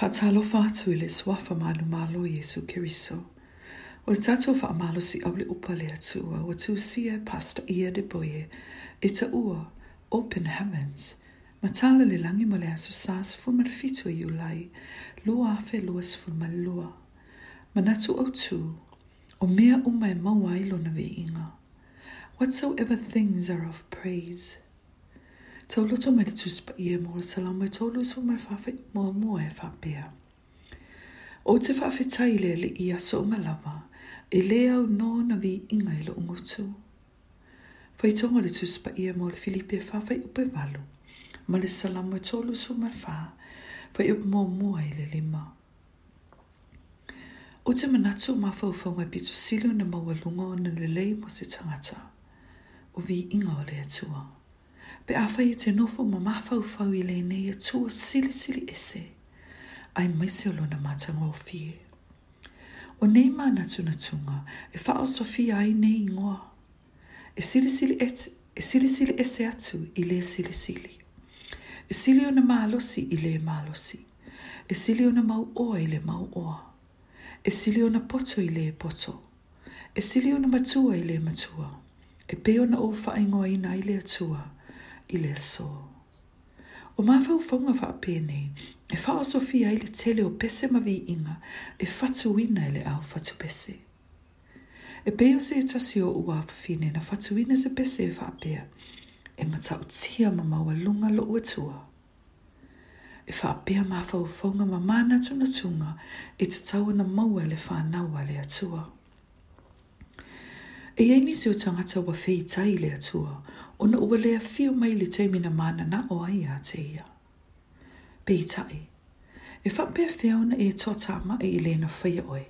Whaatalofa i le sua malo Yesu Kiriso. O le tatou whaamalo si abli le upa le atua o tūsia pasta ia de boie ita ta ua open heavens ma tala le langi ma le sas fulmar fitu i ulai lua afe lua fu lua. Manatu natu au tū o mea uma e maua i vi inga. Whatsoever things are of praise – Tauloto mai tus pa ia mora salama i e tolu so mai fafe mo mo e fapea. O te fafe taile le ia so malama, e le au no na vi inga i e lo ungotu. Fai tonga le tus spa ia mora Filipe e fafe upe valu, ma le salama i e tolu so mai fa, fai upe mo mo e le lima. O te manatu mawhauwhaunga pito silu na mawalunga o na lelei mo se tangata, o vi inga o le atua. pe a whai e te nofo ma mawhau whau i lene i e tua sili sili ese, ai maiseo lona mātanga o fie. O nei mana tuna tunga, e whao sofia ai nei ngoa. E sili sili et, e sili sili ese atu i le sili sili. E sili ona mālosi i le mālosi. E sili ona mau oa i le mau oa. E sili ona poto i le poto. E sili ona matua i le matua. E peo na o whaingoa i nai le atua. E i le so. O ma fau fonga wha apene, e wha sofia i le tele o pese ma vi inga, e fatu wina i le au fatu pese. E peo se e tasi o ua fafine na fatu wina se pese e wha apea, e ma tau tia ma maua lunga lo ua tua. E wha apea ma fau fonga ma mana tuna tunga, e te taua na maua le wha naua le atua. E ei misi o tangata wa tai le atua, Ona ua lea fiu mai le te mina Beta i o ai a te ia. Peitai, e whapea whiaona e tō tāma e Elena whaia oe.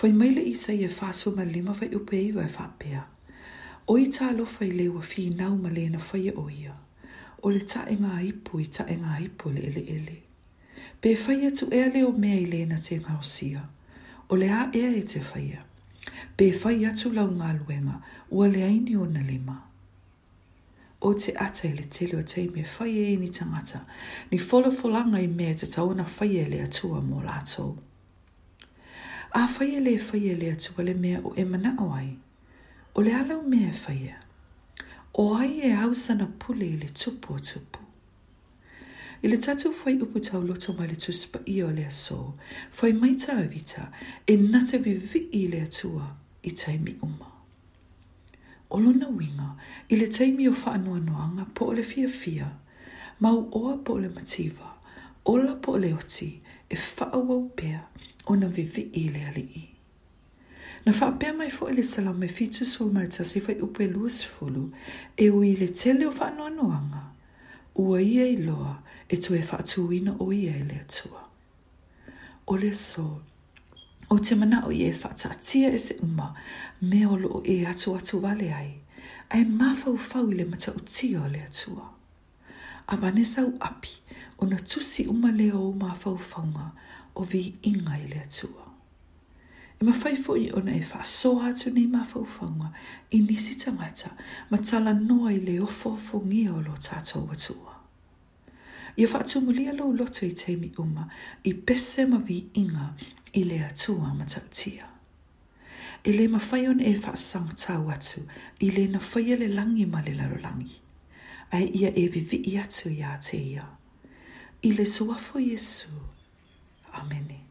Whai mai le isa i e whāsu ma lima whai upe iwa e whapea. Oi tālo whai lewa whinau ma Elena whaia o ia. O le ta e ngā ipu i ta e i ipu le ele ele. Pe whaia tu ea leo mea Elena te ngausia. O le a ea e te whaia. Pe whai atu lau ngā luenga, ua le aini o na lima. o te ata i le tele o te me whai e ni tangata, ni folo folanga i mea te tau na whai e le atua mō lātou. A whai e le whai e le atua le mea o emana o ai, o le alau mea whai e. O ai e au sana pule i le tupu o tupu. I le tatu whai upu tau loto mai le tuspa i o le so, whai mai tau e vita, e nata vi vi i le atua i taimi umau olo na winga i le teimi o whaanoa noanga po o fia fia, mau oa po o le ola po o oti e whaawau pea o na vivi i le alii. Na whaapea mai fo i le sala me fitu so marita se fai upe luas fulu e ui le tele o whaanoa noanga, ua ia i loa e tu e whaatu ina o ia i le atua. O le O te mana o ye fata tia e se uma me o lo e atu atu vale ai. Ai mafau fau le mata o tia le atua. A vane sau api o na tusi uma le o mafau faunga o vi inga i le atua. E ma fai fo i o na e fa soa atu nei mafau faunga i nisi tangata ma tala noa i le o fofo ngia o lo tatou atua. Ia mulia lo loto i mig uma, i bese vi inga i lea tua ma tautia. I le ma whaion e whaasang tau atu, i le na whaia mig langi ma le larolangi. Ai ia evig vivi i at tage jer til jer. I så for Jesu. Amen.